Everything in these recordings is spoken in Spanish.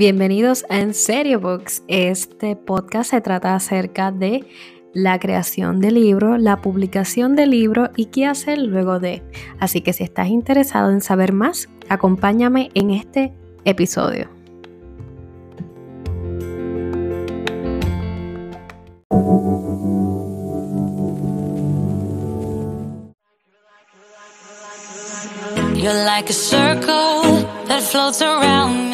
Bienvenidos a En Serio Books. Este podcast se trata acerca de la creación de libro, la publicación de libro y qué hacer luego de. Así que si estás interesado en saber más, acompáñame en este episodio. You're like a circle that around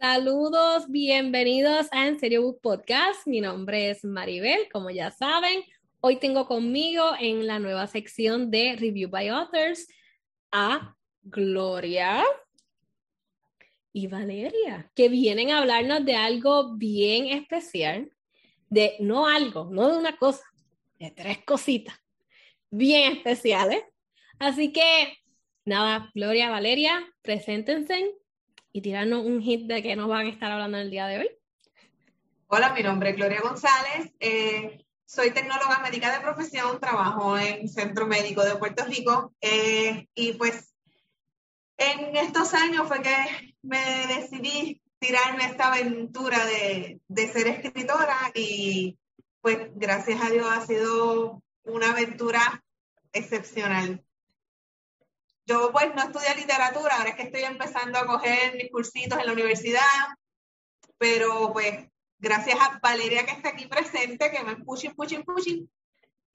Saludos, bienvenidos a En Serio Book Podcast. Mi nombre es Maribel, como ya saben. Hoy tengo conmigo en la nueva sección de Review by Authors a Gloria y Valeria, que vienen a hablarnos de algo bien especial, de no algo, no de una cosa, de tres cositas bien especiales. Así que, nada, Gloria, Valeria, preséntense y tirarnos un hit de que nos van a estar hablando el día de hoy. Hola, mi nombre es Gloria González. Eh, soy tecnóloga médica de profesión, trabajo en Centro Médico de Puerto Rico eh, y pues en estos años fue que me decidí tirarme esta aventura de ser escritora y pues gracias a Dios ha sido una aventura excepcional. Yo pues no estudié literatura, ahora es que estoy empezando a coger mis cursitos en la universidad, pero pues gracias a Valeria que está aquí presente, que me pushing, pushing, pushing,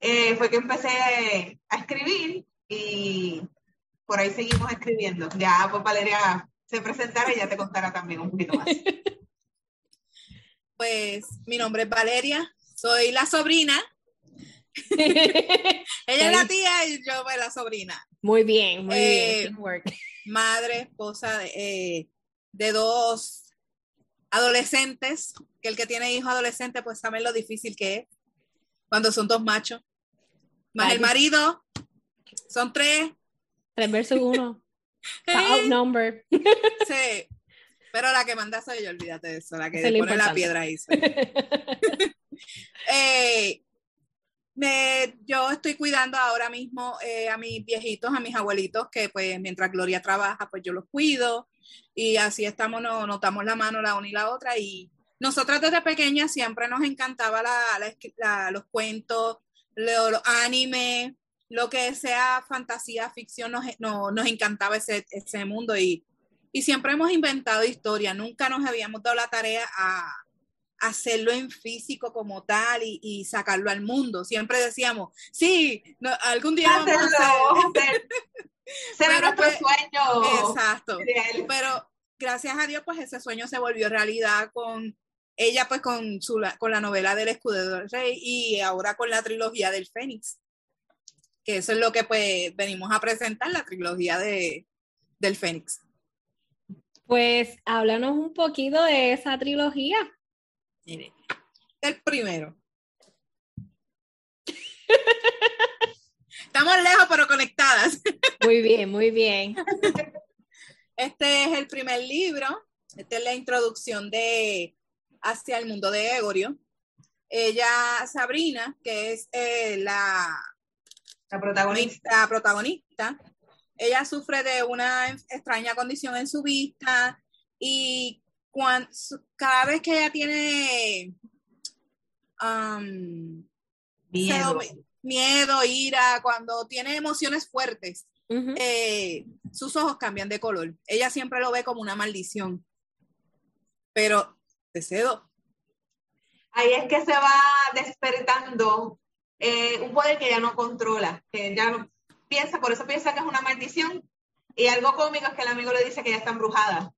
eh, fue que empecé a escribir y por ahí seguimos escribiendo. Ya pues Valeria se presentará y ya te contará también un poquito más. Pues mi nombre es Valeria, soy la sobrina Ella es la tía y yo pues, la sobrina. Muy bien, muy bien. Eh, madre, esposa de, eh, de, dos adolescentes, que el que tiene hijos adolescentes pues sabe lo difícil que es cuando son dos machos. Más el marido, son tres. Tres versus uno. outnumber. sí, pero la que manda soy yo, olvídate de eso, la que pone la piedra ahí. eh, yo estoy cuidando ahora mismo eh, a mis viejitos, a mis abuelitos, que pues mientras Gloria trabaja, pues yo los cuido. Y así estamos, nos notamos la mano la una y la otra. Y nosotras desde pequeñas siempre nos encantaba la, los cuentos, los, animes, lo que sea fantasía, ficción, nos, nos encantaba ese, ese mundo. Y, y siempre hemos inventado historia, nunca nos habíamos dado la tarea a hacerlo en físico como tal y, sacarlo al mundo. Siempre decíamos, sí, algún día vamos a hacer. Será nuestro pues, sueño. Exacto. Pero gracias a Dios, pues ese sueño se volvió realidad con ella, pues con, su, con la novela del escudero del rey y ahora con la trilogía del Fénix. Que eso es lo que pues venimos a presentar, la trilogía de, del Fénix. Pues háblanos un poquito de esa trilogía. Mire, el primero. Estamos lejos, pero conectadas. Muy bien, muy bien. Este es el primer libro. Esta es la introducción de Hacia el mundo de Egorio. Ella, Sabrina, que es eh, la, la protagonista. la protagonista, ella sufre de una extraña condición en su vista y cada vez que ella tiene miedo. ira, cuando tiene emociones fuertes, eh, sus ojos cambian de color. Ella siempre lo ve como una maldición. Pero, cedo. Ahí es que se va despertando eh, un poder que ella no controla, que ya no piensa, por eso piensa que es una maldición. Y algo cómico es que el amigo le dice que ella está embrujada.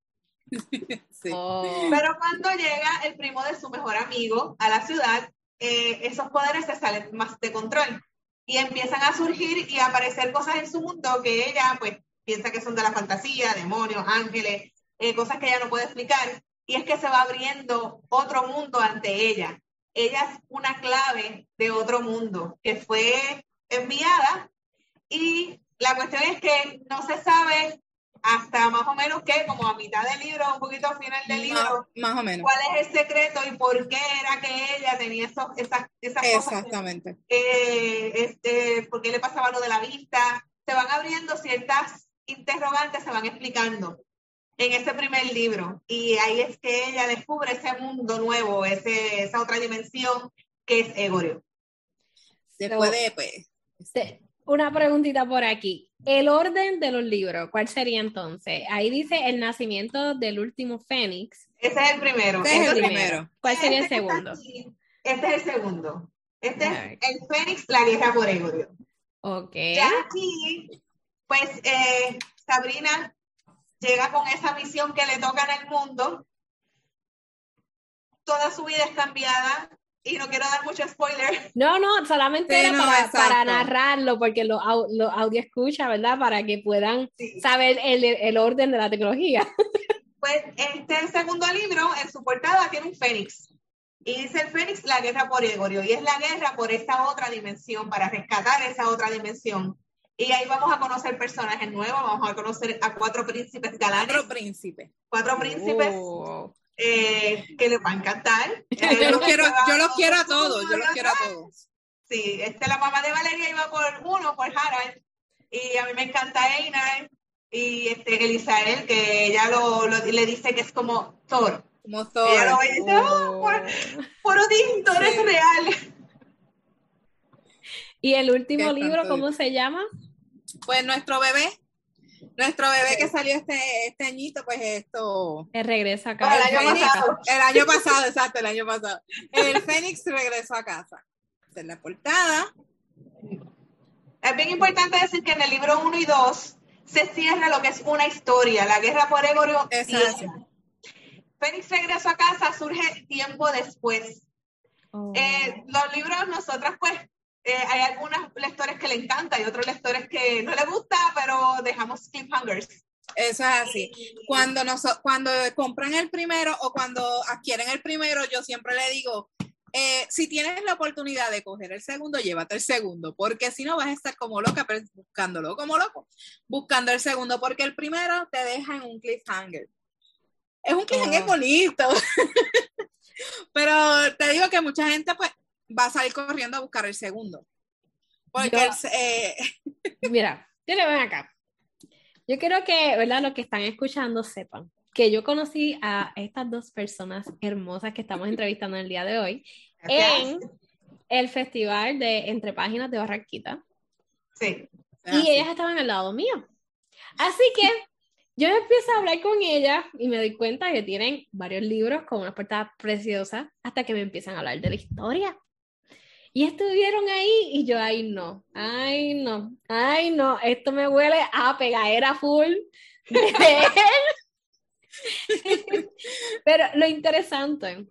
Oh. Pero cuando llega el primo de su mejor amigo a la ciudad, eh, esos poderes se salen más de control y empiezan a surgir y a aparecer cosas en su mundo que ella pues piensa que son de la fantasía, demonios, ángeles, eh, cosas que ella no puede explicar. Y es que se va abriendo otro mundo ante ella. Ella es una clave de otro mundo que fue enviada y la cuestión es que no se sabe hasta más o menos que como a mitad del libro, un poquito al final del libro, más, o menos. cuál es el secreto y por qué era que ella tenía esos, esas, esas Exactamente. cosas. Eh, este, por qué le pasaba lo de la vista. Se van abriendo ciertas interrogantes, se van explicando. en ese primer libro. Y ahí es que ella descubre ese mundo nuevo, ese, esa otra dimensión que es Egorio. Después de, pues. Una preguntita por aquí. El orden de los libros, ¿cuál sería entonces? Ahí dice el nacimiento del último Fénix. Ese es el primero. Este es el primero. ¿Cuál sería el segundo? Este es el segundo. Este es el Fénix, la guerra por Egorio. Ok. Ya aquí, pues eh, Sabrina llega con esa misión que le toca en el mundo. Toda su vida es cambiada y no quiero dar mucho spoiler. No, no, solamente era para, narrarlo, porque lo, lo, audio escucha, ¿verdad? Para que puedan saber el, el, orden de la tecnología. Pues este segundo libro, en su portada, tiene un fénix. Y dice el fénix, la guerra por Egorio. Y es la guerra por esa otra dimensión, para rescatar esa otra dimensión. Y ahí vamos a conocer personajes nuevos, vamos a conocer a cuatro príncipes galanes. Cuatro príncipes. Cuatro príncipes. Oh. Eh, que les va a encantar. yo los quiero, yo los quiero a todos, yo los quiero a todos. Sí, este, la mamá de Valeria iba por uno, por Harald, y a mí me encanta Einar y este, Elisael, que ella lo, le dice que es como Thor. Como Thor. Ella lo ve y dice, oh, por, por Odín, Thor es real. ¿Y el último libro, cómo se llama? Pues nuestro bebé, nuestro bebé que salió este, este añito, pues esto. El regresa a casa. El año, pasado, el año pasado, exacto, el año pasado. El Fénix regresó a casa. Esta es la portada. Es bien importante decir que en el libro 1 y 2 se cierra lo que es una historia, la guerra por Egorio. Fénix regresó a casa surge tiempo después. Oh. Eh, los libros, nosotras pues eh, hay algunos lectores que le encanta y otros lectores que no les gusta, pero dejamos cliffhangers. Eso es así. Cuando, nos, cuando compran el primero o cuando adquieren el primero, yo siempre le digo, eh, si tienes la oportunidad de coger el segundo, llévate el segundo, porque si no vas a estar como loca, pero buscándolo como loco, buscando el segundo, porque el primero te deja en un cliffhanger. Es un cliffhanger oh. bonito, pero te digo que mucha gente pues va a salir corriendo a buscar el segundo. Porque eh, Mira, yo le voy acá. Yo quiero que, ¿verdad? Los que están escuchando sepan que yo conocí a estas dos personas hermosas que estamos entrevistando el día de hoy en el festival de Entre Páginas de Barranquita. Sí. Y ellas estaban al lado mío. Así que yo empiezo a hablar con ellas y me doy cuenta que tienen varios libros con una portada preciosa hasta que me empiezan a hablar de la historia. Y estuvieron ahí y yo, ay no, ay no, ay no, esto me huele a pegadera full. Pero lo interesante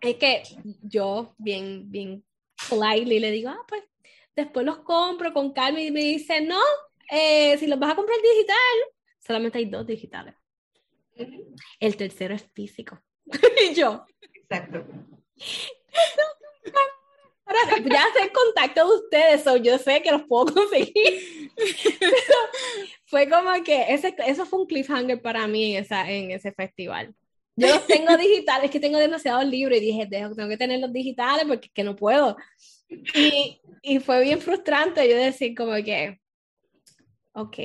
es que yo, bien, bien politely, le digo, ah, pues después los compro con calma y me dice, no, eh, si los vas a comprar digital, solamente hay dos digitales. El tercero es físico. y yo. Exacto ya sé el contacto de ustedes, o yo sé que los puedo conseguir. fue como que ese, eso fue un cliffhanger para mí en, esa, en ese festival. Yo los tengo digitales, es que tengo demasiados libros y dije, tengo que tener los digitales porque es que no puedo. Y, y fue bien frustrante yo decir como que, ok,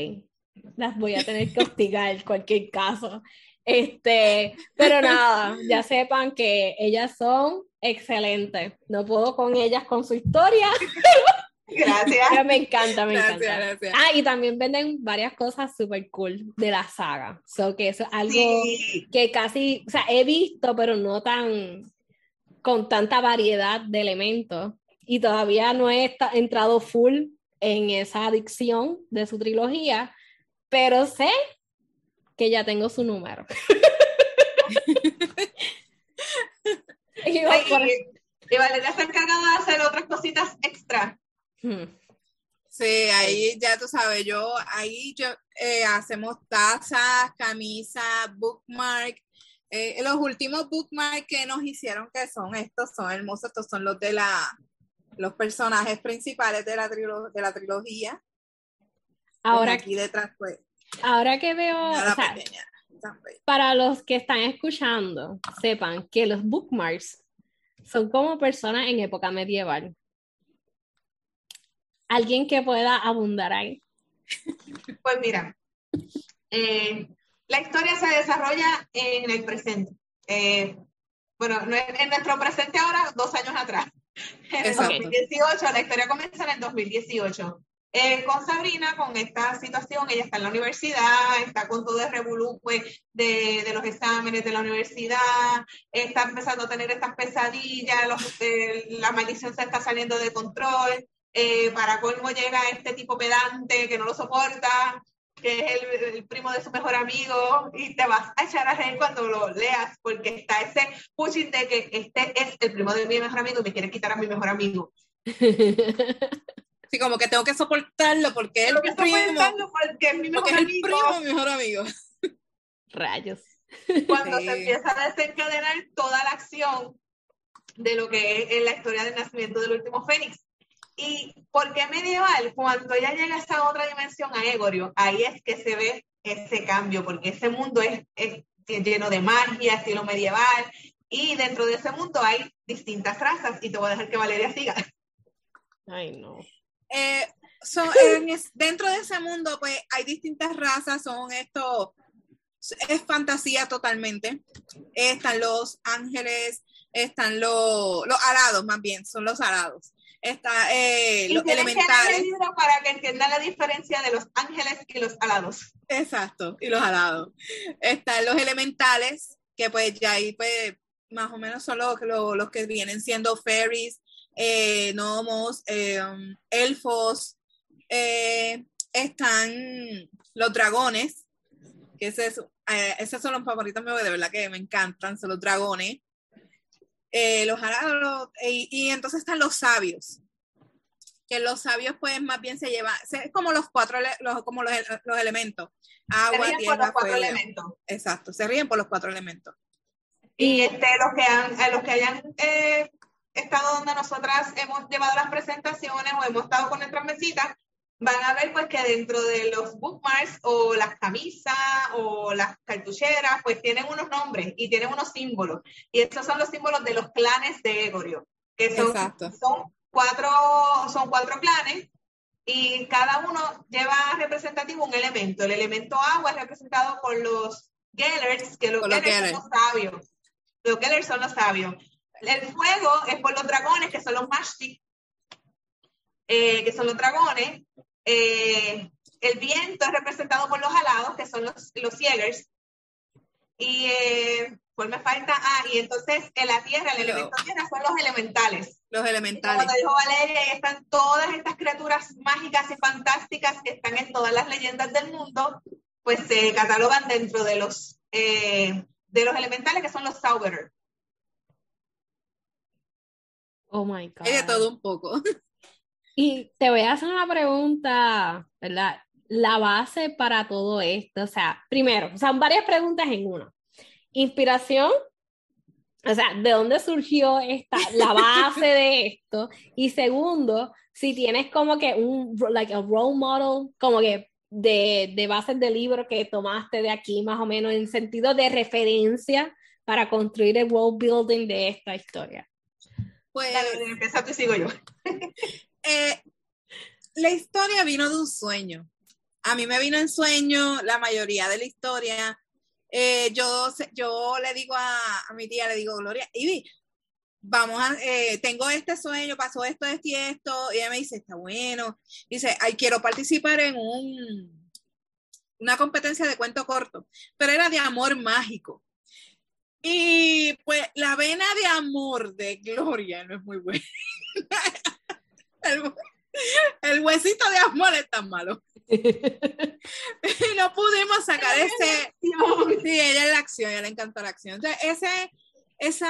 las voy a tener que hostigar en cualquier caso. Este, pero nada, ya sepan que ellas son excelentes. No puedo con ellas con su historia. Gracias. me encanta, me encanta. Ah, y también venden varias cosas súper cool de la saga. So que eso es algo que casi, o sea, he visto, pero no tan con tanta variedad de elementos. Y todavía no he entrado full en esa adicción de su trilogía, pero sé que ya tengo su número. y, Valeria está encargada de hacer otras cositas extra. Hmm. Sí, ahí ya tú sabes, yo ahí yo eh, hacemos tazas, camisas, bookmark. Eh, los últimos bookmark que nos hicieron, que son estos, son hermosos, estos son los de la, los personajes principales de la, de la trilogía. Ahora aquí detrás, pues, Ahora que veo, para los que están escuchando, sepan que los bookmarks son como personas en época medieval. ¿Alguien que pueda abundar ahí? Pues mira, eh, La historia se desarrolla en el presente. Eh, bueno, en nuestro presente ahora, dos años atrás. En el 2018, la historia comienza en el 2018. Eh, con Sabrina, con esta situación, ella está en la universidad, está con todo el revolú pues, de, de, los exámenes de la universidad, está empezando a tener estas pesadillas, los, eh, la maldición se está saliendo de control, eh, para colmo llega este tipo pedante que no lo soporta, que es el, el, primo de su mejor amigo, y te vas a echar a reír cuando lo leas, porque está ese pushing de que este es el primo de mi mejor amigo y me quiere quitar a mi mejor amigo. Sí, como que tengo que soportarlo porque es primo, porque es mi mejor porque amigo. Es el primo, mi mejor amigo. Rayos. Cuando se empieza a desencadenar toda la acción de lo que es la historia del nacimiento del último Fénix. ¿Y por qué medieval? Cuando ella llega a esa otra dimensión, a Egorio, ahí es que se ve ese cambio, porque ese mundo es, es lleno de magia, estilo medieval, y dentro de ese mundo hay distintas razas, y te voy a dejar que Valeria siga. Ay, no. Eh, dentro de ese mundo, pues hay distintas razas, son estos, es fantasía totalmente. Están los ángeles, están los, los alados, más bien, son los alados. Está eh, los elementales. El libro para que entiendan la diferencia de los ángeles y los alados. Exacto, y los alados. Están los elementales, que pues ya ahí pues más o menos son los, los, los que vienen siendo fairies, eh, gnomos, eh, um, elfos, eh, están los dragones, que ese es, eh, esos son los favoritos míos, de verdad que me encantan, son los dragones. los arados, y, y, entonces están los sabios, que los sabios pues más bien se llevan, es como los cuatro, los, como los, los elementos, agua, tierra, fuego. Elementos. Exacto, se ríen por los cuatro elementos. Y este, los que, han, los que hayan eh, estado donde nosotras hemos llevado las presentaciones o hemos estado con nuestras mesitas, van a ver pues que dentro de los bookmarks o las camisas o las cartucheras, pues tienen unos nombres y tienen unos símbolos. Y estos son los símbolos de los clanes de Egorio, que son, son, cuatro, son cuatro clanes y cada uno lleva representativo un elemento. El elemento agua es representado por los Gellers, que los Gellers son los sabios. Los Gellers son los sabios. El fuego es por los dragones, que son los Mashti, eh, que son los dragones. Eh, el viento es representado por los alados, que son los, los Jägers. Y eh, pues me falta, ah, y entonces en la tierra, el elemento tierra son los elementales. Los elementales. como dijo Valeria, ahí están todas estas criaturas mágicas y fantásticas que están en todas las leyendas del mundo, pues se catalogan dentro de los, de los elementales que son los Zauberer. Oh my God. Hay de todo un poco. Y te voy a hacer una pregunta, ¿verdad? La base para todo esto, o sea, primero, son varias preguntas en una. Inspiración, o sea, ¿de dónde surgió esta, la base de esto? Y segundo, si tienes como que un, like a role model, como que de, de bases de libro que tomaste de aquí, más o menos, en sentido de referencia para construir el world building de esta historia. Pues, empieza tú sigo yo. eh, la historia vino de un sueño. A mí me vino en sueño la mayoría de la historia. Eh, yo, yo le digo a, a, mi tía, le digo, Gloria, Ivy, vamos a, eh, tengo este sueño, pasó esto, esto y esto. Y ella me dice, está bueno. Dice, ay, quiero participar en un, una competencia de cuento corto, pero era de amor mágico. Y pues la vena de amor de Gloria no es muy buena. El, huesito de amor es tan malo. y no pudimos sacar ese. Sí, ella es la acción, ella le encanta la acción. Entonces, ese, esa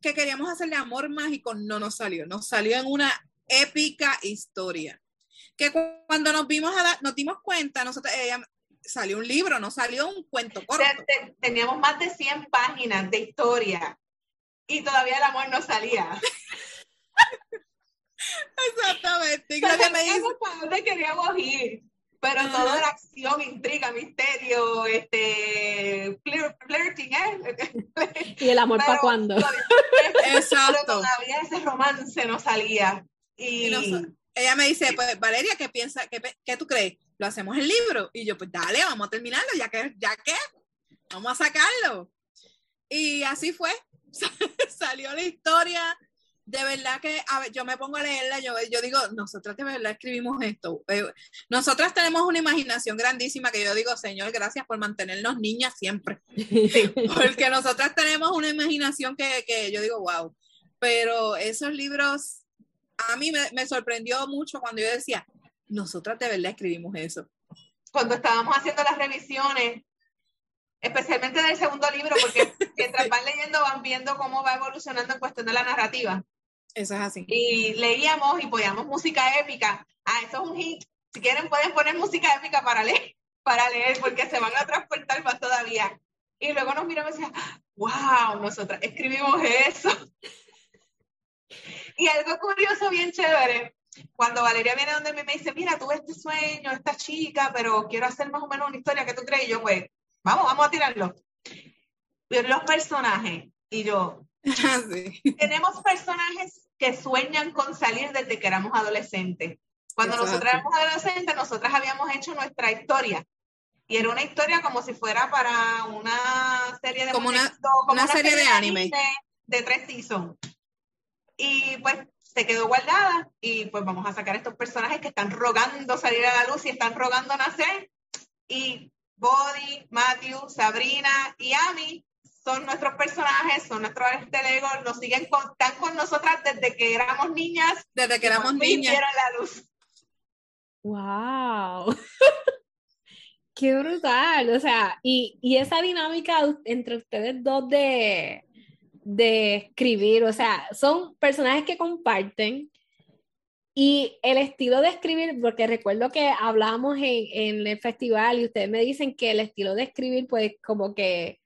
que queríamos hacer de amor mágico no nos salió. Nos salió en una épica historia. Que cuando nos vimos a nos dimos cuenta, nosotros, ella, salió un libro, no salió un cuento corto. Teníamos más de 100 páginas de historia y todavía el amor no salía. Exactamente. Claudia me dice, para dónde queríamos ir, pero uh -huh. todo era acción, intriga, misterio, este, flirting, ¿eh? ¿Y el amor para cuándo? Exacto. Pero todavía ese romance no salía. Y, y, ella me dice, pues Valeria, ¿qué piensa, qué, qué tú crees? ¿Lo hacemos el libro? Y yo, pues dale, vamos a terminarlo, ya que, ya que, vamos a sacarlo. Y así fue, salió la historia. De verdad que a ver, yo me pongo a leerla, yo, yo digo, nosotras de verdad escribimos esto. Eh, nosotras tenemos una imaginación grandísima que yo digo, Señor, gracias por mantenernos niñas siempre. Porque nosotras tenemos una imaginación que, que yo digo, wow. Pero esos libros a mí me, me, sorprendió mucho cuando yo decía, nosotras de verdad escribimos eso. Cuando estábamos haciendo las revisiones, especialmente del segundo libro, porque mientras van leyendo van viendo cómo va evolucionando en cuestión de la narrativa. Eso es así. Y leíamos y poníamos música épica. Ah, eso es un hit. Si quieren pueden poner música épica para leer, para leer, porque se van a transportar más todavía. Y luego nos miramos y decíamos, wow, nosotras escribimos eso. Y algo curioso, bien chévere, cuando Valeria viene donde me dice, mira, tuve este sueño, esta chica, pero quiero hacer más o menos una historia que tú crees, y yo, pues, vamos, vamos a tirarlo. Los personajes, y yo, sí. tenemos personajes que sueñan con salir desde que éramos adolescentes. Cuando Exacto. nosotras éramos adolescentes, nosotras habíamos hecho nuestra historia. Y era una historia como si fuera para una serie de como, una, como una, una, serie, serie de anime. anime de tres seasons. Y pues se quedó guardada y pues vamos a sacar estos personajes que están rogando salir a la luz y están rogando nacer. Y Body, Matthew, Sabrina y Amy son nuestros personajes, son nuestros Ego, nos siguen con, están con nosotras desde que éramos niñas. Desde que éramos niñas. la luz. ¡Wow! ¡Qué brutal! O sea, y, y esa dinámica entre ustedes dos de, de escribir, o sea, son personajes que comparten y el estilo de escribir, porque recuerdo que hablábamos en, en, el festival y ustedes me dicen que el estilo de escribir pues como que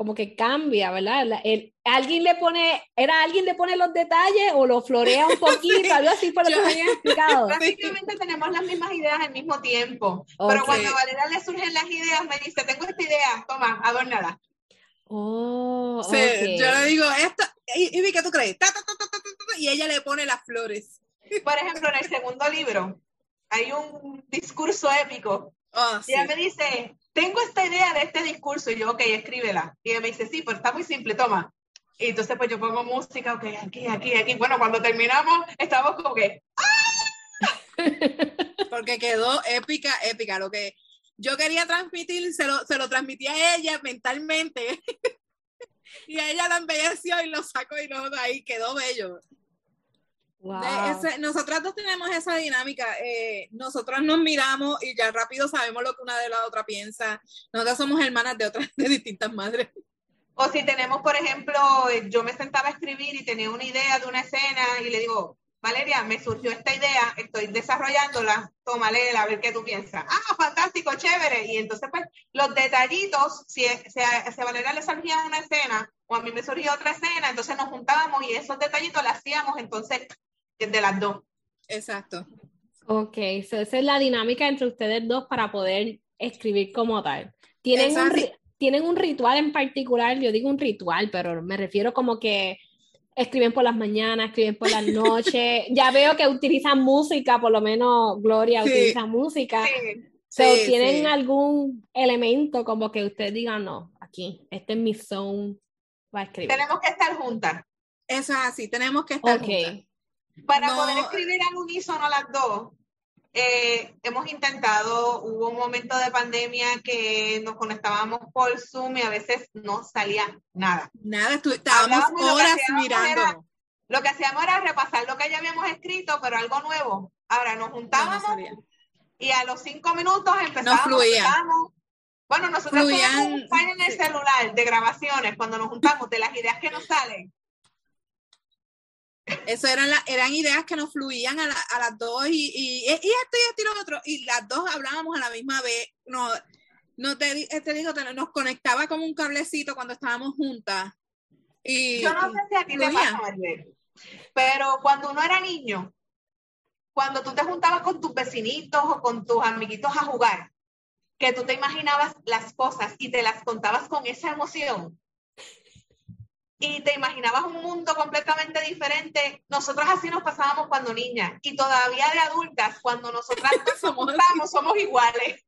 como que cambia, ¿verdad? El, alguien le pone, ¿era alguien le pone los detalles o lo florea un poquito? algo así por lo que me habían explicado. Básicamente tenemos las mismas ideas al mismo tiempo, okay. pero cuando a Valera le surgen las ideas me dice, tengo esta idea, toma, adórnala. Oh, sí, okay. yo le digo, esta, y, y ¿qué tú crees? Ta, ta, ta, y ella le pone las flores. Por ejemplo, en el segundo libro hay un discurso épico. Oh, y ella sí. me dice, tengo esta idea de este discurso. Y yo, ok, escríbela. Y ella me dice, sí, pero está muy simple, toma. Y entonces pues yo pongo música, ok, aquí, aquí, aquí. Bueno, cuando terminamos, estamos como que, ¡ah! Porque quedó épica, épica. Lo que yo quería transmitir, se lo, se lo transmití a ella mentalmente. y a ella la embelleció y lo sacó y no, ahí quedó bello. Wow. Ese, nosotras dos tenemos esa dinámica. Eh, nosotras nos miramos y ya rápido sabemos lo que una de la otra piensa. Nosotras somos hermanas de otras, de distintas madres. O si tenemos, por ejemplo, yo me sentaba a escribir y tenía una idea de una escena y le digo, Valeria, me surgió esta idea, estoy desarrollándola, tómale, a ver qué tú piensas. Ah, fantástico, chévere. Y entonces, pues, los detallitos, si, si, a, si a Valeria le surgía una escena o a mí me surgía otra escena, entonces nos juntábamos y esos detallitos los hacíamos entonces de las dos. Exacto. Ok, so esa es la dinámica entre ustedes dos para poder escribir como tal. ¿Tienen un, ¿Tienen un ritual en particular? Yo digo un ritual, pero me refiero como que escriben por las mañanas, escriben por las noches. ya veo que utilizan música, por lo menos Gloria sí. utiliza música. Sí. So, sí, ¿Tienen algún elemento como que ustedes digan, no, aquí, este es mi zone para escribir? Tenemos que estar juntas. Eso es así, tenemos que estar okay. juntas. Para no. poder escribir al unísono las dos, eh, hemos intentado, hubo un momento de pandemia que nos conectábamos por Zoom y a veces no salía nada. Nada, estábamos horas mirando. Lo que hacíamos era repasar lo que ya habíamos escrito, pero algo nuevo. Ahora nos juntábamos no y a los cinco minutos empezábamos. No fluía. Bueno, nosotros tenemos un en el celular de grabaciones cuando nos juntamos de las ideas que nos salen. Eso eran, la, eran ideas que nos fluían a, la, a las dos y, y, y, esto y esto y lo otro. Y las dos hablábamos a la misma vez. No, no te, te digo, te, nos conectaba como un cablecito cuando estábamos juntas. Y, Yo no sé si a ti te pasa, Maribel, pero cuando uno era niño, cuando tú te juntabas con tus vecinitos o con tus amiguitos a jugar, que tú te imaginabas las cosas y te las contabas con esa emoción. Y te imaginabas un mundo completamente diferente. Nosotros así nos pasábamos cuando niñas y todavía de adultas, cuando nosotras somos, somos iguales.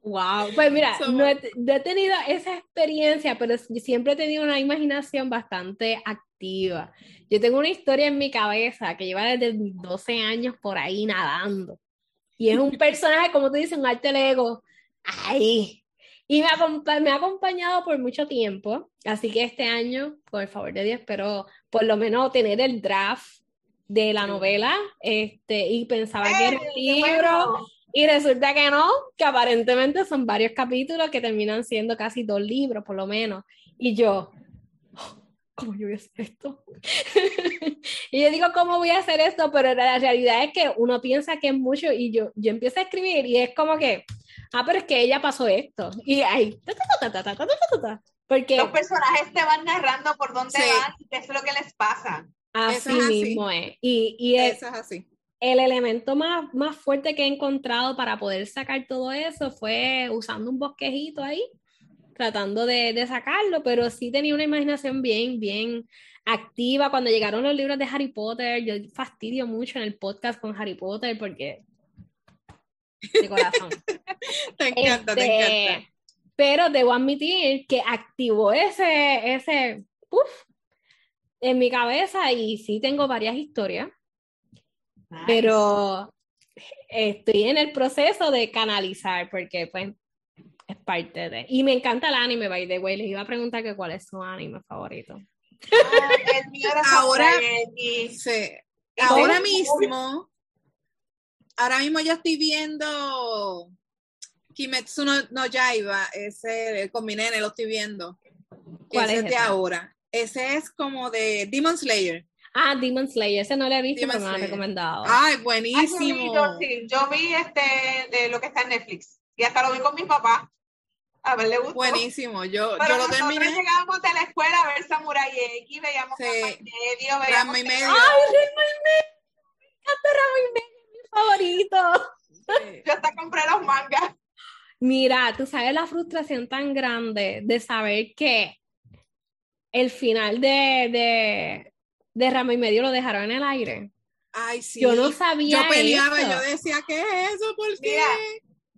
Wow, pues mira, no he, tenido esa experiencia, pero siempre he tenido una imaginación bastante activa. Yo tengo una historia en mi cabeza que lleva desde mis 12 años por ahí nadando. Y es un personaje, como tú dices, un arte ego. Ahí, y me, me ha acompañado por mucho tiempo, así que este año, por el favor de Dios, espero por lo menos tener el draft de la novela, este, y pensaba que era un libro, y resulta que no, que aparentemente son varios capítulos que terminan siendo casi dos libros, por lo menos. Y yo, ¿cómo yo voy a hacer esto? y yo digo, ¿cómo voy a hacer esto? Pero la realidad es que uno piensa que es mucho y yo, yo empiezo a escribir y es como que, ah, pero es que ella pasó esto. Y ahí, porque los personajes te van narrando por dónde van y qué es lo que les pasa. Así mismo es. Y, y es, eso es así. El elemento más, más fuerte que he encontrado para poder sacar todo eso fue usando un bosquejito ahí, tratando de, de sacarlo, pero sí tenía una imaginación bien, bien activa. Cuando llegaron los libros de Harry Potter, yo fastidio mucho en el podcast con Harry Potter porque de corazón. te encanta, te este, encanta. Pero debo admitir que activó ese, ese, puff, en mi cabeza y sí tengo varias historias. Pero estoy en el proceso de canalizar porque pues es parte de... Y me encanta el anime, by the way. Les iba a preguntar que cuál es su anime favorito. Ah, el mío ahora, sí, ahora mismo ahora mismo yo estoy viendo Kimetsu no, no Yaiba, ese con mi nene lo estoy viendo. ¿Cuál ese es de ahora. Ese es como de Demon Slayer. Ah, Demon Slayer, ese no lo he visto, pero me lo han recomendado. Ay, buenísimo. yo, vi este, de lo que está en Netflix y hasta lo vi con mi papá. A ver, le gustó. Buenísimo, yo, pero yo lo terminé. llegábamos de la escuela a ver Samurai X, veíamos sí. medio, veíamos... y medio. Ay, Rama y medio. Me encanta Rama y medio favorito. Yo hasta compré los mangas. Mira, tú sabes la frustración tan grande de saber que el final de, de, de Rama y Medio lo dejaron en el aire. Ay, sí. Yo no sabía. Yo peleaba, yo decía, ¿qué es eso? ¿Por qué?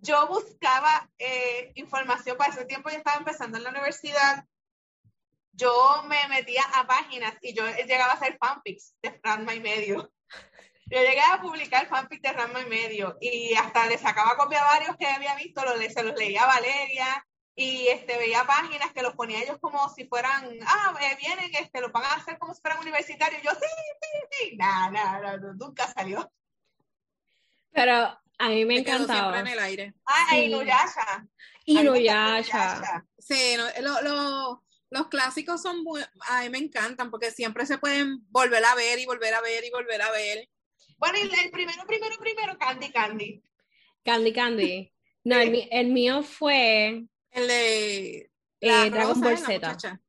yo buscaba eh, información para ese tiempo, yo estaba empezando en la universidad. Yo me metía a páginas y yo llegaba a hacer fanfics de Rama y Medio. Yo llegué a publicar fanfic de Rama y medio y hasta le sacaba copia a varios que había visto, lo, se los leía a Valeria y este, veía páginas que los ponía ellos como si fueran, ah, eh, vienen, este, lo van a hacer como si fueran universitarios. Yo, sí, sí, sí, nada, nada, nunca salió. Pero a mí me encantaba. siempre en el aire. Ah, sí. Inuyasha. Inuyasha. Sí, lo, lo, los clásicos son, a mí me encantan porque siempre se pueden volver a ver y volver a ver y volver a ver. Bueno, y el primero, primero, primero, Candy Candy. Candy Candy. No, el, mío fue. El de. Eh, Dragon Ball Z.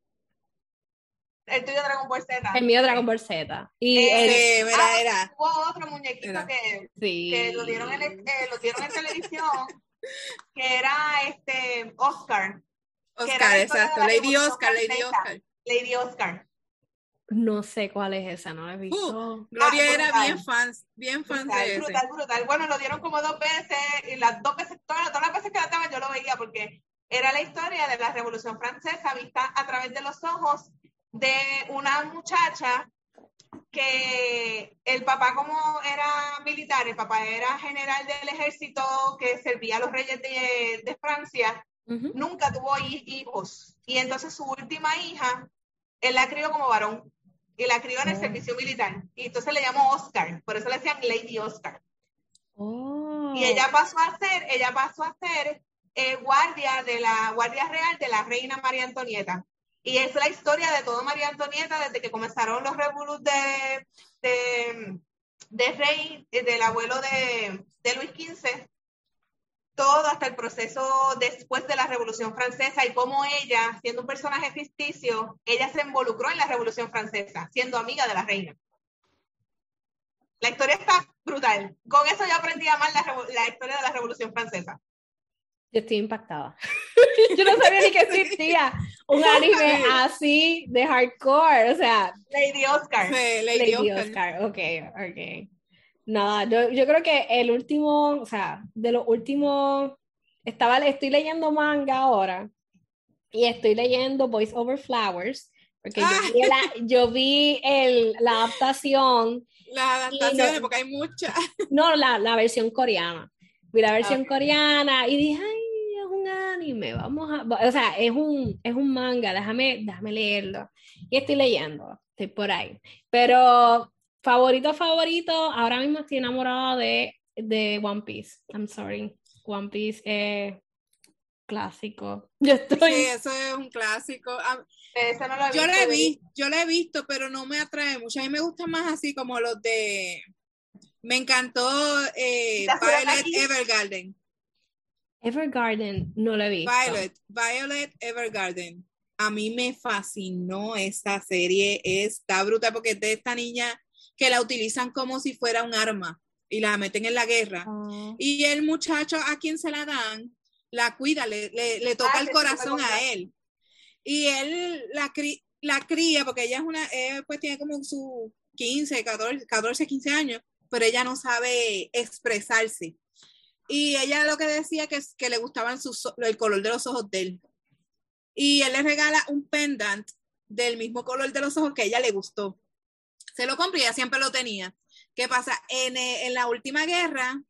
El tuyo Dragon Ball Z. El mío Dragon Ball Z. Y eh, el, ah, era. Hubo otro muñequito que, que lo, dieron en, eh, lo dieron en televisión, que era este Oscar. Oscar, exacto. Lady Oscar, Lady Oscar. Lady Oscar. No sé cuál es esa, no la he visto. Uh, Gloria ah, era bien fan, bien fan brutal, de brutal, brutal. Bueno, lo dieron como dos veces y las dos veces, todas, todas las veces que la estaban yo lo veía porque era la historia de la Revolución Francesa vista a través de los ojos de una muchacha que el papá como era militar, el papá era general del ejército que servía a los reyes de, de Francia, nunca tuvo hijos. Y entonces su última hija, él la crió como varón y la crió en el oh. servicio militar. Y entonces le llamó Oscar, por eso le decían Lady Oscar. Oh. Y ella pasó a ser, ella pasó a ser eh, guardia de la Guardia Real de la reina María Antonieta. Y es la historia de toda María Antonieta desde que comenzaron los revoluciones de, de, de, rey, del abuelo de, de Luis XV, todo hasta el proceso después de la Revolución Francesa y cómo ella, siendo un personaje ficticio, ella se involucró en la Revolución Francesa, siendo amiga de la reina. La historia está brutal. Con eso yo aprendí a amar la, la historia de la Revolución Francesa. Yo estoy impactada. Yo no sabía ni que existía un anime así de hardcore. O sea. Lady Oscar. Sí, Lady, Lady Oscar. Oscar. Ok, ok. No, yo, yo creo que el último, o sea, de los últimos. Estaba, estoy leyendo manga ahora. Y estoy leyendo Voice Over Flowers. Porque yo Ah. vi, la, yo vi el, la adaptación Las adaptaciones, no- porque hay muchas. No, la, la versión coreana. Vi la versión coreana y dije, ay, es un anime, vamos a... O sea, es un, es un manga, déjame, déjame leerlo. Y estoy leyendo, estoy por ahí. Pero favorito, favorito, ahora mismo estoy enamorada de, de One Piece. I'm sorry. One Piece es clásico. Yo estoy... Sí, eso es un clásico. No Yo lo visto, he vi- visto, yo lo he visto, pero no me atrae mucho. A mí me gusta más así como los de. Me encantó eh, ¿Te acuerdas Violet? Evergarden. Evergarden no lo he visto. Violet, Violet Evergarden. A mí me fascinó esta serie, está brutal porque es de esta niña que la utilizan como si fuera un arma y la meten en la guerra. Ah, Y el muchacho a quien se la dan, la cuida, le, le, le toca Ah, el corazón a él. Y él la, cri- la cría, porque ella es una, eh, pues tiene como su 15, 14, 14, 15 años, pero ella no sabe expresarse. Y ella lo que decía que, es- que le gustaban sus, el color de los ojos de él. Y él le regala un pendant del mismo color de los ojos que a ella le gustó. Se lo compré y ella siempre lo tenía. ¿Qué pasa? En, eh, en la última guerra,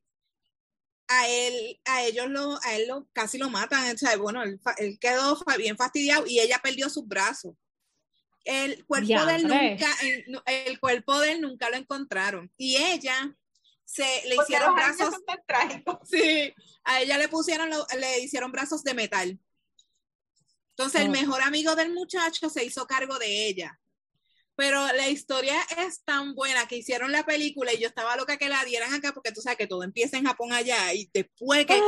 a él, a ellos lo, a él lo, casi lo matan. O sea, bueno, él, él quedó bien fastidiado y ella perdió sus brazos. El cuerpo de él nunca, el, el cuerpo de él nunca lo encontraron. Y ella se le Porque hicieron brazos, sí, a ella le pusieron, lo- le hicieron brazos de metal. Entonces el mejor amigo del muchacho se hizo cargo de ella. Pero la historia es tan buena que hicieron la película y yo estaba loca que la dieran acá porque tú sabes que todo empieza en Japón allá y después que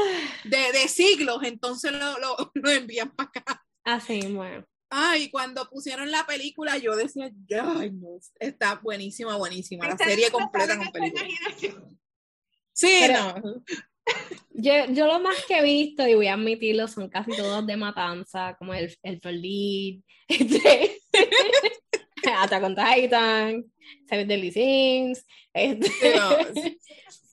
de, de siglos entonces lo, lo, lo envían para acá. Así, bueno. Ay, cuando pusieron la película yo decía, ay no, está buenísima, buenísima, la serie completa con película. Sí, Pero- no. Yo, yo lo más que he visto, y voy a admitirlo, son casi todos de matanza, como el, el este, Attack on Titan, Seven Deadly Sins, este,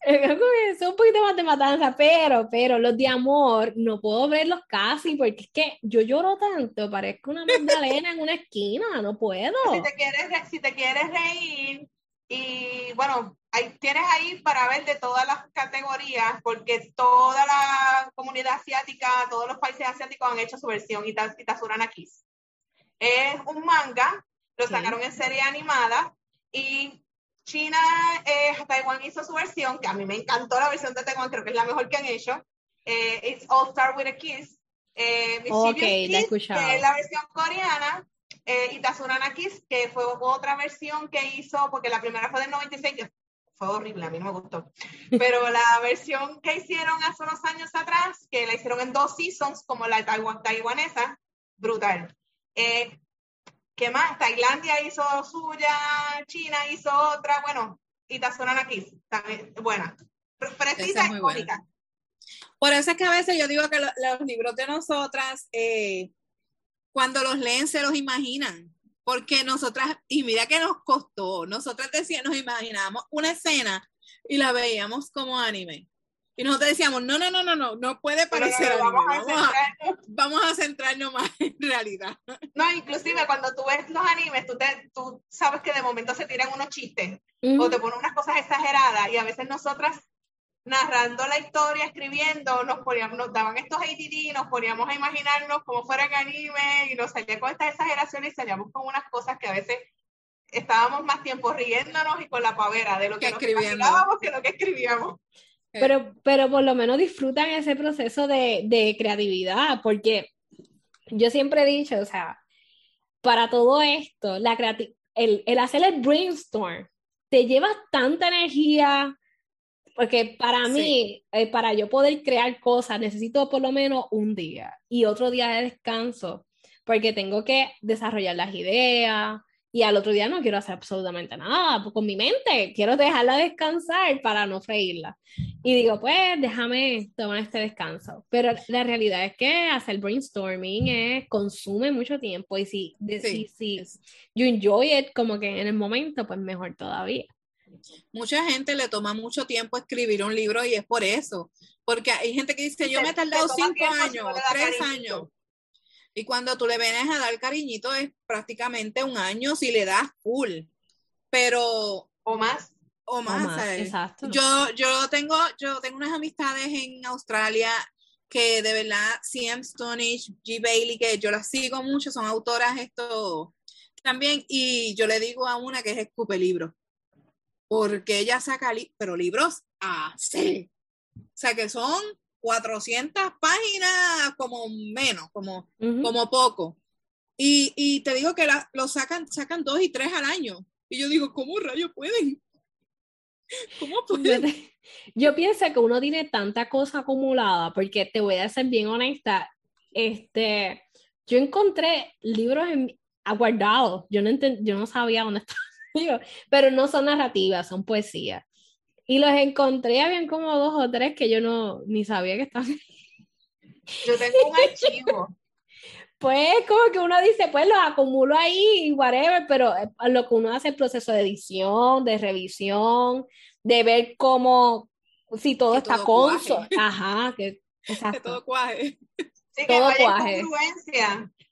es un poquito más de matanza, pero, pero los de amor no puedo verlos casi, porque es que yo lloro tanto, parezco una magdalena en una esquina, no puedo. Si te quieres, re- si te quieres reír, y bueno, ahí, tienes ahí para ver de todas las categorías, porque toda la comunidad asiática, todos los países asiáticos han hecho su versión Ita- Itazurana Kiss. Es un manga, lo sacaron en serie animada, y China, eh, Taiwán hizo su versión, que a mí me encantó la versión de Taiwán, creo que es la mejor que han hecho. Eh, It's All Start with a Kiss. Eh, la Kiss, escuchado. que es la versión coreana, eh, y Tazurana Kiss, que fue otra versión que hizo, porque la primera fue del 96, que fue horrible, a mí no me gustó. Pero la versión que hicieron hace unos años atrás, que la hicieron en dos seasons, como la taiwan- taiwanesa, brutal. Eh, ¿Qué más? Tailandia hizo suya, China hizo otra, bueno, y Tazurana Kiss, también buena. Pre- Precisa es y buena. Por eso es que a veces yo digo que lo- los libros de nosotras, eh, cuando los leen, se los imaginan. Porque nosotras, y mira que nos costó, nosotras decíamos, nos imaginábamos una escena y la veíamos como anime. Y nosotros decíamos, no, no, no, no, no, no puede no, parecer no, vamos a centrarnos vamos a centrarnos más en realidad. No, inclusive cuando tú ves los animes, tú, te, tú sabes que de momento se tiran unos chistes Mm, o te ponen unas cosas exageradas y a veces nosotras narrando la historia, escribiendo, nos poníamos, nos daban estos ADD, nos poníamos a imaginarnos como fuera en anime y nos salía con estas exageraciones y salíamos con unas cosas que a veces estábamos más tiempo riéndonos y con la pavera de lo que, Que nos imaginábamos que lo que escribíamos. Pero, pero por lo menos disfrutan ese proceso de, de creatividad, porque yo siempre he dicho, o sea, para todo esto, la creati- el, el hacer el brainstorm te lleva tanta energía, porque para Sí. mí, eh, para yo poder crear cosas, necesito por lo menos un día y otro día de descanso, porque tengo que desarrollar las ideas, y al otro día no quiero hacer absolutamente nada con mi mente, quiero dejarla descansar para no freírla. Y digo, pues déjame tomar este descanso. Pero la realidad es que hacer brainstorming es, consume mucho tiempo y si, si, si you enjoy it como que en el momento, pues mejor todavía. Mucha gente le toma mucho tiempo escribir un libro y es por eso, porque hay gente que dice, yo me he tardado cinco años, tres años. Y cuando tú le vienes a dar cariñito es prácticamente un año si le das full. Pero. O más. O más. Exacto. Yo, yo tengo, yo tengo unas amistades en Australia que de verdad, CM Stonich, G. Bailey, que yo las sigo mucho, son autoras esto también, y yo le digo a una que es escupe libros, porque ella saca, pero libros así, o sea que son 400 páginas como menos, como, como poco. Y, y, te digo que lo sacan, sacan dos y tres al año. Y yo digo, ¿cómo rayos pueden? ¿Cómo pueden? Yo pienso que uno tiene tanta cosa acumulada, porque te voy a ser bien honesta, este, yo encontré libros en, guardados, yo no, yo no sabía dónde estaban, pero no son narrativas, son poesías. Y los encontré, habían como dos o tres que yo no ni sabía que estaban. Yo tengo un archivo. Pues como que uno dice, pues los acumulo ahí y whatever, pero eh, lo que uno hace es el proceso de edición, de revisión, de ver cómo, si todo está conso. Ajá, que, exacto. Que todo cuaje. Sí, que todo cuaje. Eso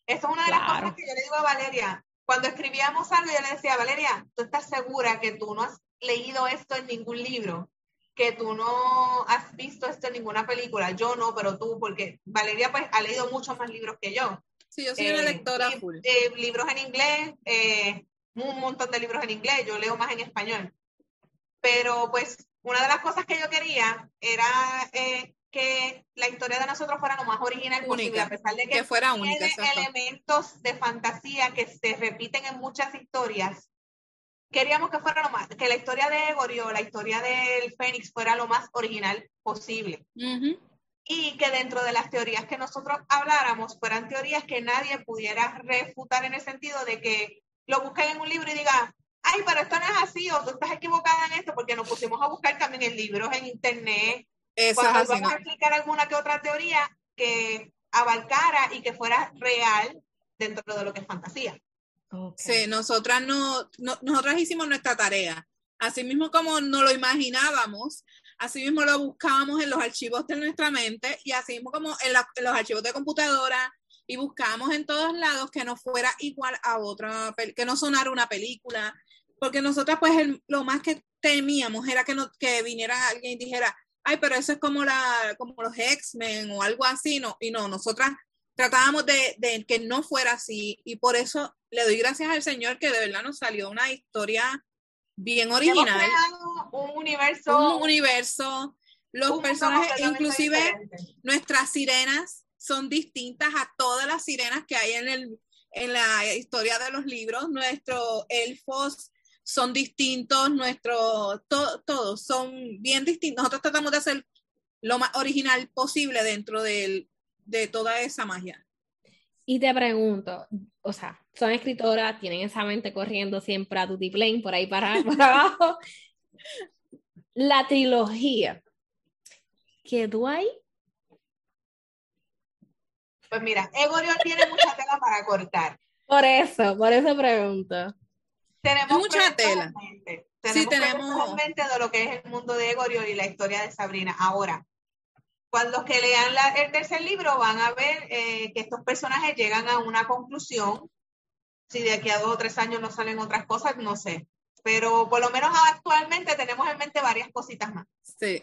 es una de las cosas que yo le digo a Valeria. Cuando escribíamos algo, yo le decía, Valeria, ¿tú estás segura que tú no has leído esto en ningún libro, que tú no has visto esto en ninguna película. Yo no, pero tú, porque Valeria pues ha leído muchos más libros que yo. Sí, yo soy una eh, lectora full. Eh, libros en inglés, eh, un montón de libros en inglés, yo leo más en español. Pero pues una de las cosas que yo quería era que la historia de nosotros fuera lo más original posible, a pesar de que, que fuera única, elementos de fantasía que se repiten en muchas historias queríamos que fuera lo más, que la historia de Egorio, la historia del Fénix fuera lo más original posible. Y que dentro de las teorías que nosotros habláramos fueran teorías que nadie pudiera refutar en el sentido de que lo busquen en un libro y diga, ay, pero esto no es así, o tú estás equivocada en esto, porque nos pusimos a buscar también en libros, en internet, cuando vamos a explicar alguna que otra teoría que abarcara y que fuera real dentro de lo que es fantasía. Sí, nosotras no, nosotras hicimos nuestra tarea. Así mismo como no lo imaginábamos, así mismo lo buscábamos en los archivos de nuestra mente y así mismo como en, los archivos de computadora y buscábamos en todos lados que no fuera igual a otra, que no sonara una película, porque nosotras pues lo más que temíamos era que, no, que viniera alguien y dijera, ay, pero eso es como, la, como los X-Men o algo así, no, y no, nosotras tratábamos de, de, que no fuera así y por eso le doy gracias al Señor que de verdad nos salió una historia bien original. un universo. Un universo. Los personajes, inclusive nuestras sirenas son distintas a todas las sirenas que hay en, el, en la historia de los libros. Nuestros elfos son distintos, nuestros, todos son bien distintos. Nosotros tratamos de hacer lo más original posible dentro del, de toda esa magia. Y te pregunto, o sea, son escritoras, tienen esa mente corriendo siempre a Plane por ahí para, abajo. La trilogía, ¿quedó ahí? Pues mira, Egorion tiene mucha tela para cortar. Por eso, por eso pregunto. Tenemos mucha tela. Tenemos sí, tenemos de lo que es el mundo de Egorion y la historia de Sabrina. Ahora, cuando que lean el tercer libro van a ver eh, que estos personajes llegan a una conclusión. Si de aquí a dos o tres años no salen otras cosas, no sé. Pero por lo menos actualmente tenemos en mente varias cositas más. Sí.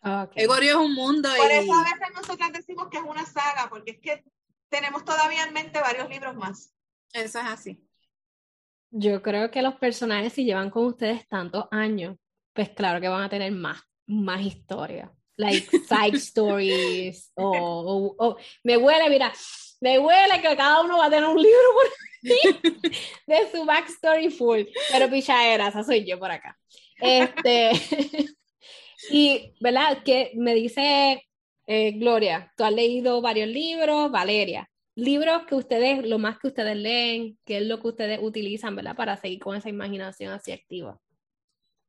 Okay. Egorio es un mundo. Por eso a veces nosotros decimos que es una saga, porque es que tenemos todavía en mente varios libros más. Eso es así. Yo creo que los personajes, si llevan con ustedes tantos años, pues claro que van a tener más, más historia like side stories o, me huele, mira, me huele que cada uno va a tener un libro por de su backstory full, pero pichadera, esa soy yo por acá. Este, y, ¿verdad? Que me dice eh, Gloria, tú has leído varios libros, Valeria, libros que ustedes, lo más que ustedes leen, qué es lo que ustedes utilizan, ¿verdad? Para seguir con esa imaginación así activa.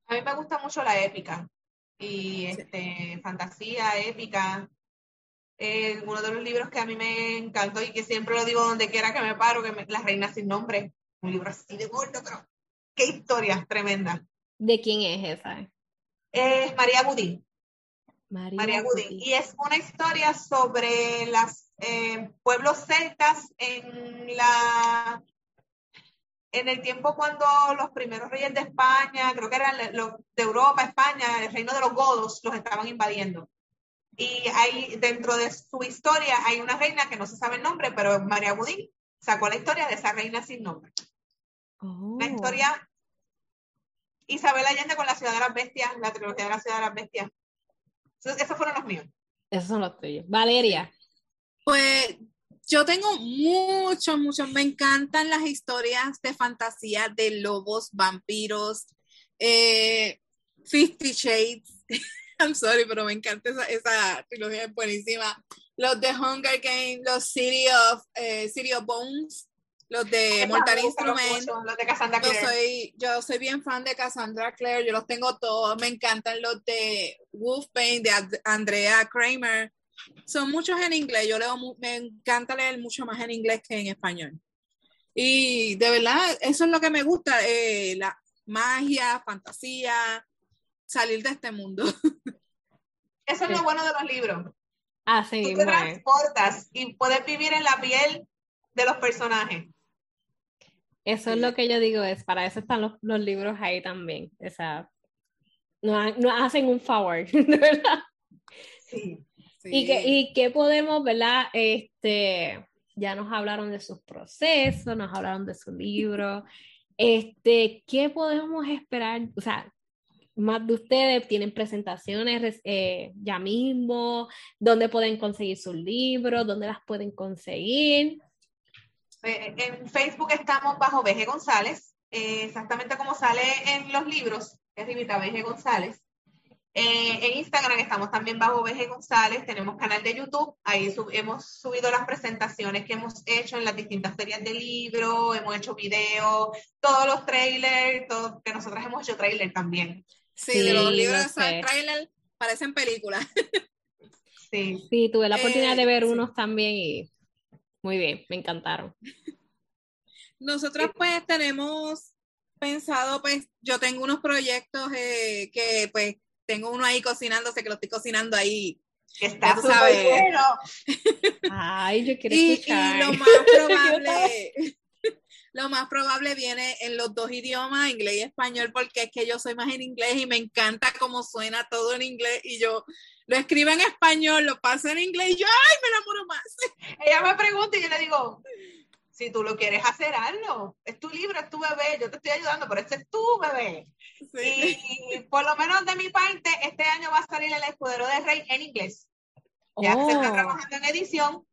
A mí me gusta mucho la épica y este, fantasía, épica. Eh, uno de los libros que a mí me encantó y que siempre lo digo donde quiera que me paro, que me, La Reina Sin Nombre, un libro así de gordo, pero qué historia tremenda. ¿De quién es esa? Es María Gudín. María, Gudín. Y es una historia sobre los eh, pueblos celtas en la en el tiempo cuando los primeros reyes de España, creo que eran los de Europa, España, el reino de los godos, los estaban invadiendo. Y hay, dentro de su historia hay una reina que no se sabe el nombre, pero María Budín sacó la historia de esa reina sin nombre. La oh. historia Isabel Allende con la ciudad de las bestias, la trilogía de la ciudad de las bestias. esos fueron los míos. Esos son los tuyos. Valeria. Pues yo tengo muchos, muchos, me encantan las historias de fantasía de lobos, vampiros, eh, Fifty Shades. I'm sorry, pero me encanta esa, esa trilogía, es buenísima. Los de Hunger Games, los City of, eh, City of Bones, los de Mortal Instrument. Los de Cassandra Clare. Yo soy, yo soy bien fan de Cassandra Clare, yo los tengo todos. Me encantan los de Wolfbane, de Andrea Kramer son muchos en inglés. Yo leo, me encanta leer mucho más en inglés que en español. Y de verdad, eso es lo que me gusta, eh, la magia, fantasía, salir de este mundo. Eso es lo bueno de los libros. Así Tú te transportas y puedes vivir en la piel de los personajes. Eso es lo que yo digo, es para eso están los, los libros ahí también. O sea, no, no hacen un favor, ¿verdad? Sí. Y, qué podemos, ¿verdad? Este, ya nos hablaron de sus procesos, nos hablaron de su libro. Este, ¿qué podemos esperar? O sea, más de ustedes tienen presentaciones eh, ya mismo, dónde pueden conseguir sus libros, dónde las pueden conseguir. Eh, en Facebook estamos bajo BG González, eh, exactamente como sale en los libros, es Rivita BG González. Eh, en Instagram estamos también bajo BG González, tenemos canal de YouTube, ahí hemos subido las presentaciones que hemos hecho en las distintas ferias de libro, hemos hecho videos, todos los trailers, todo, que nosotros hemos hecho trailer también. Sí, de los libros de trailer parecen películas. sí. Sí, tuve la oportunidad de ver eh, unos también y muy bien, me encantaron. Nosotros pues tenemos pensado, pues yo tengo unos proyectos eh, que pues tengo uno ahí cocinándose, que lo estoy cocinando ahí. está súper bueno. Ay, yo quiero escuchar. Y lo más probable, lo más probable viene en los dos idiomas, inglés y español, porque es que yo soy más en inglés y me encanta cómo suena todo en inglés y yo lo escribo en español, lo paso en inglés y yo, ay, me enamoro más. Ella me pregunta y yo le digo, si tú lo quieres hacer, hazlo. Es tu libro, es tu bebé, yo te estoy ayudando, pero este es tu bebé. Y por lo menos de mi parte, este año va a salir el escudero de rey en inglés. Ya se está oh. trabajando en edición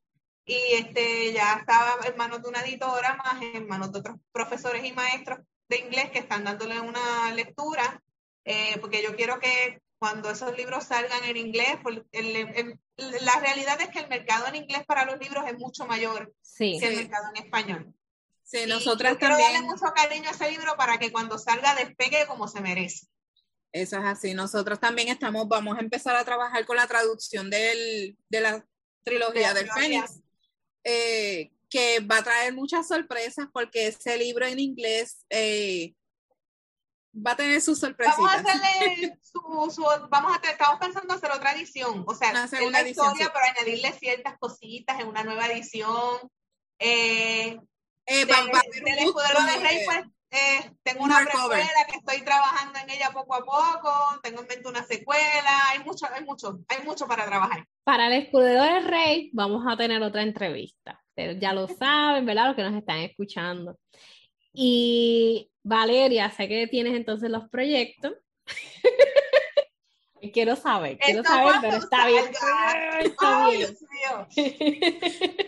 y este ya estaba en manos de una editora, más en manos de otros profesores y maestros de inglés que están dándole una lectura, eh, porque yo quiero que cuando esos libros salgan en inglés, la realidad es que el mercado en inglés para los libros es mucho mayor que el mercado en español. Sí, nosotras quiero darle mucho cariño a ese libro para que cuando salga despegue como se merece. Eso es así. Nosotros también estamos, vamos a empezar a trabajar con la traducción del, de la trilogía del Fénix, eh, que va a traer muchas sorpresas porque ese libro en inglés eh, va a tener sus sorpresitas. Vamos a hacerle su, vamos a estamos pensando hacer otra edición, o sea, hacer una historia, pero añadirle ciertas cositas en una nueva edición. Eh, eh, del escudero de rey, pues eh, tengo una precuela que estoy trabajando en ella poco a poco, tengo en mente una secuela, hay mucho, hay mucho, hay mucho para trabajar. Para el escudero del rey vamos a tener otra entrevista, pero ya lo saben, ¿verdad? Los que nos están escuchando. Y Valeria, sé que tienes entonces los proyectos. quiero saber, quiero saber, pero está bien. Está bien.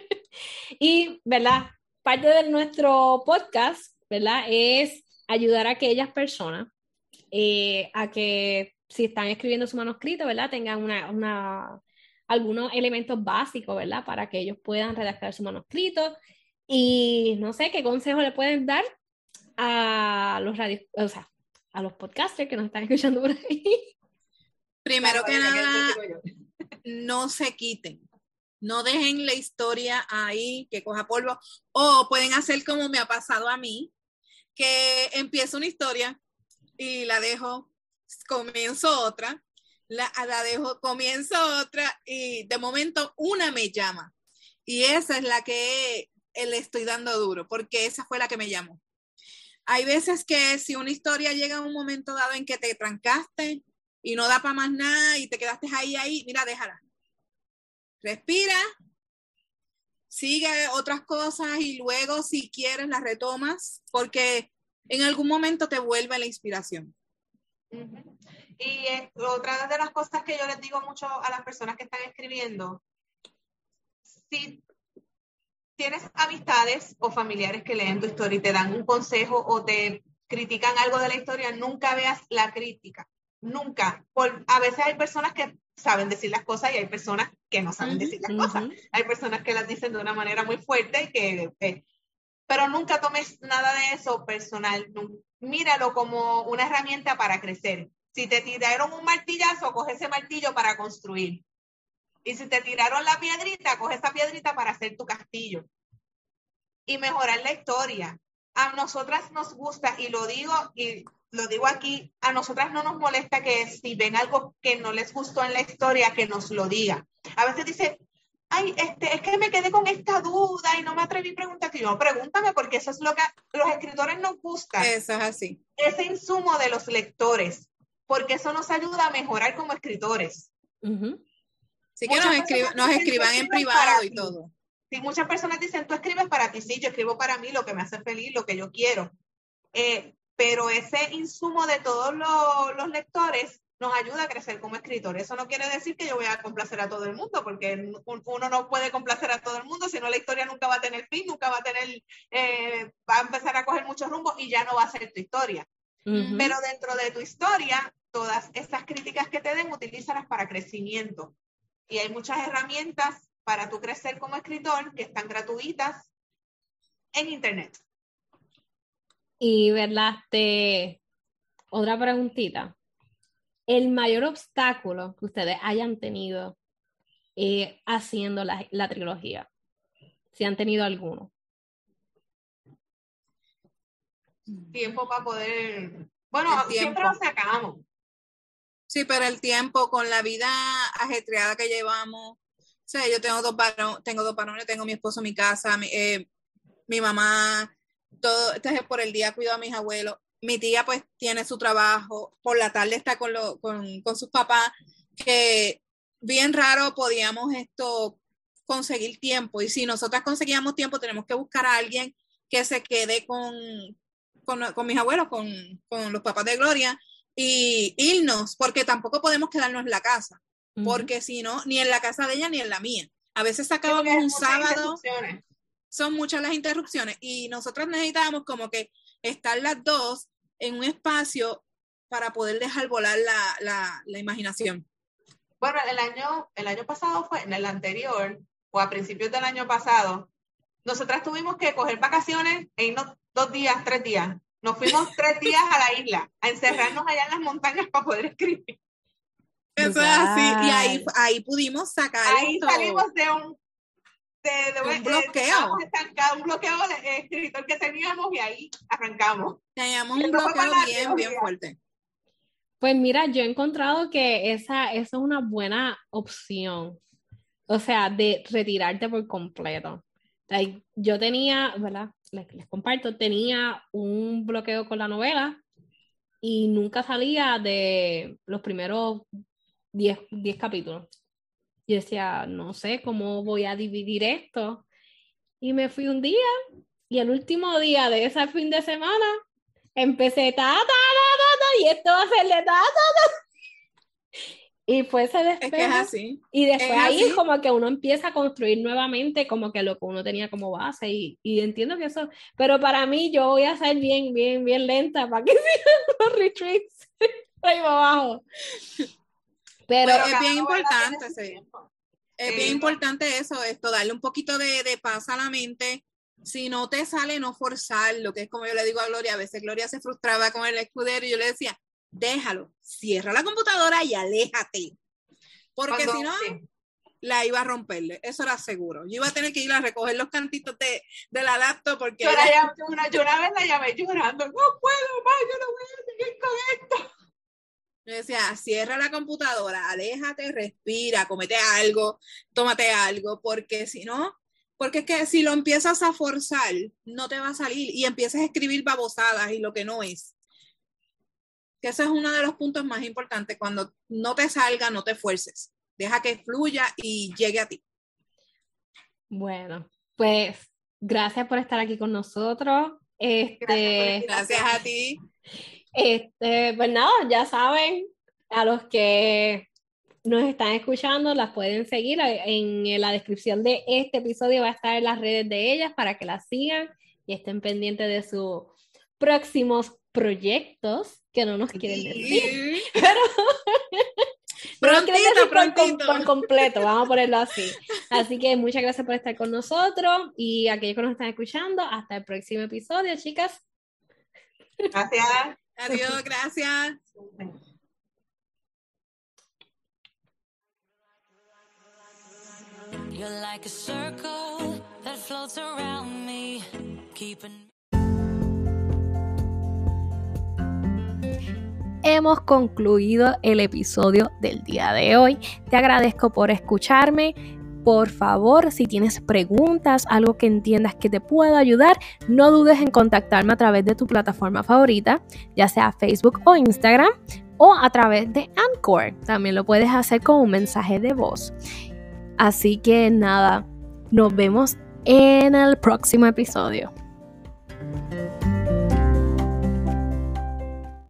y, ¿verdad? Parte de nuestro podcast, ¿verdad? Es ayudar a aquellas personas eh, a que si están escribiendo su manuscrito, ¿verdad? Tengan una, una algunos elementos básicos, ¿verdad? Para que ellos puedan redactar su manuscrito. Y no sé qué consejo le pueden dar a los radios, o sea, a los podcasters que nos están escuchando por ahí. Primero que nada, no se quiten. No dejen la historia ahí que coja polvo. O pueden hacer como me ha pasado a mí, que empiezo una historia y la dejo, comienzo otra, la, la dejo, comienzo otra y de momento una me llama. Y esa es la que le estoy dando duro, porque esa fue la que me llamó. Hay veces que si una historia llega a un momento dado en que te trancaste y no da para más nada y te quedaste ahí, ahí, mira, déjala. Respira, sigue otras cosas y luego si quieres las retomas, porque en algún momento te vuelve la inspiración. Y otra de las cosas que yo les digo mucho a las personas que están escribiendo, si tienes amistades o familiares que leen tu historia y te dan un consejo o te critican algo de la historia, nunca veas la crítica. Nunca. Por, a veces hay personas que saben decir las cosas y hay personas que no saben decir las cosas. Hay personas que las dicen de una manera muy fuerte y que... Eh, pero nunca tomes nada de eso personal. Míralo como una herramienta para crecer. Si te tiraron un martillazo, coge ese martillo para construir. Y si te tiraron la piedrita, coge esa piedrita para hacer tu castillo y mejorar la historia. A nosotras nos gusta, y lo digo, y lo digo aquí, a nosotras no nos molesta que si ven algo que no les gustó en la historia, que nos lo diga. A veces dice, ay, este, es que me quedé con esta duda y no me atreví a preguntarte. Yo, pregúntame, porque eso es lo que a los escritores nos gusta. Eso es así. Ese insumo de los lectores, porque eso nos ayuda a mejorar como escritores. Sí, que nos, escriban en privado y todo. Sí, muchas personas dicen, tú escribes para ti, sí, yo escribo para mí lo que me hace feliz, lo que yo quiero. Eh, pero ese insumo de todos los, lectores nos ayuda a crecer como escritor. Eso no quiere decir que yo voy a complacer a todo el mundo, porque uno no puede complacer a todo el mundo, si no la historia nunca va a tener fin, nunca va a tener, eh, va a empezar a coger muchos rumbos y ya no va a ser tu historia. Pero dentro de tu historia, todas esas críticas que te den, utilízalas para crecimiento. Y hay muchas herramientas para tu crecer como escritor que están gratuitas en Internet. Y, ¿verdad? Te... Otra preguntita. El mayor obstáculo que ustedes hayan tenido eh, haciendo la, la trilogía, si han tenido alguno. Tiempo para poder. Bueno, siempre lo sacamos. Sí, pero el tiempo con la vida ajetreada que llevamos, o sea, yo tengo dos varones, tengo dos varones, tengo mi esposo, mi casa, mi, eh, mi mamá, todo, entonces por el día cuido a mis abuelos. Mi tía pues tiene su trabajo, por la tarde está con, lo, con, con sus papás, que bien raro podíamos esto conseguir tiempo. Y si nosotras conseguíamos tiempo, tenemos que buscar a alguien que se quede con, con, con mis abuelos, con, con los papás de Gloria, y irnos, porque tampoco podemos quedarnos en la casa, porque si no, ni en la casa de ella ni en la mía. A veces sacábamos un sábado, son muchas las interrupciones y nosotros necesitábamos como que estar las dos en un espacio para poder dejar volar la, la, la imaginación. Bueno, el año, el año pasado fue, en el anterior, o a principios del año pasado, nosotras tuvimos que coger vacaciones e irnos dos días, tres días nos fuimos tres días a la isla, a encerrarnos allá en las montañas para poder escribir. Eso es así. Y ahí, ahí pudimos sacar. Ahí salimos de un, de, un bloqueo. un bloqueo de escritor que teníamos y ahí arrancamos. Teníamos un bloqueo bien, bien fuerte. Pues mira, yo he encontrado que esa, esa es una buena opción. O sea, de retirarte por completo. yo tenía, ¿verdad? Les, comparto, tenía un bloqueo con la novela y nunca salía de los primeros 10 capítulos. Yo decía, no sé cómo voy a dividir esto. Y me fui un día y el último día de ese fin de semana empecé ta, ta, ta, ta, y esto va a ser de ta, ta, ta. Y fue ese despegue. Y después ahí como que uno empieza a construir nuevamente como que lo que uno tenía como base. Y, y entiendo que eso, pero para mí yo voy a ser bien, bien, bien lenta para que sigan los retreats ahí abajo. Pero, es bien importante ese Es bien importante eso, esto, darle un poquito de, de paz a la mente. Si no te sale, no forzar, lo que es como yo le digo a Gloria, a veces Gloria se frustraba con el escudero y yo le decía, déjalo, cierra la computadora y aléjate. Porque si no, la iba a romperle, eso era seguro. Yo iba a tener que ir a recoger los cantitos de, de la laptop porque... Yo, la una, yo una vez la llamé llorando, no puedo más, yo no voy a seguir con esto. Yo decía, cierra la computadora, aléjate, respira, comete algo, tómate algo, porque si no, porque es que si lo empiezas a forzar, no te va a salir y empiezas a escribir babosadas y lo que no es. Que ese es uno de los puntos más importantes. Cuando no te salga, no te fuerces. Deja que fluya y llegue a ti. Bueno, pues gracias por estar aquí con nosotros. Este, gracias, a ti. Este, pues nada, ya saben, a los que nos están escuchando, las pueden seguir. En la descripción de este episodio va a estar en las redes de ellas para que las sigan y estén pendientes de sus próximos proyectos que no nos quieren decir. Pero prontito, prontito. Por, completo, vamos a ponerlo así. Así que muchas gracias por estar con nosotros y aquellos que nos están escuchando, hasta el próximo episodio, chicas. Gracias. Adiós, gracias. You're like a circle that floats around me, keeping hemos concluido el episodio del día de hoy. Te agradezco por escucharme. Por favor, si tienes preguntas, algo que entiendas que te pueda ayudar, no dudes en contactarme a través de tu plataforma favorita, ya sea Facebook o Instagram, o a través de Anchor. También lo puedes hacer con un mensaje de voz. Así que nada, nos vemos en el próximo episodio.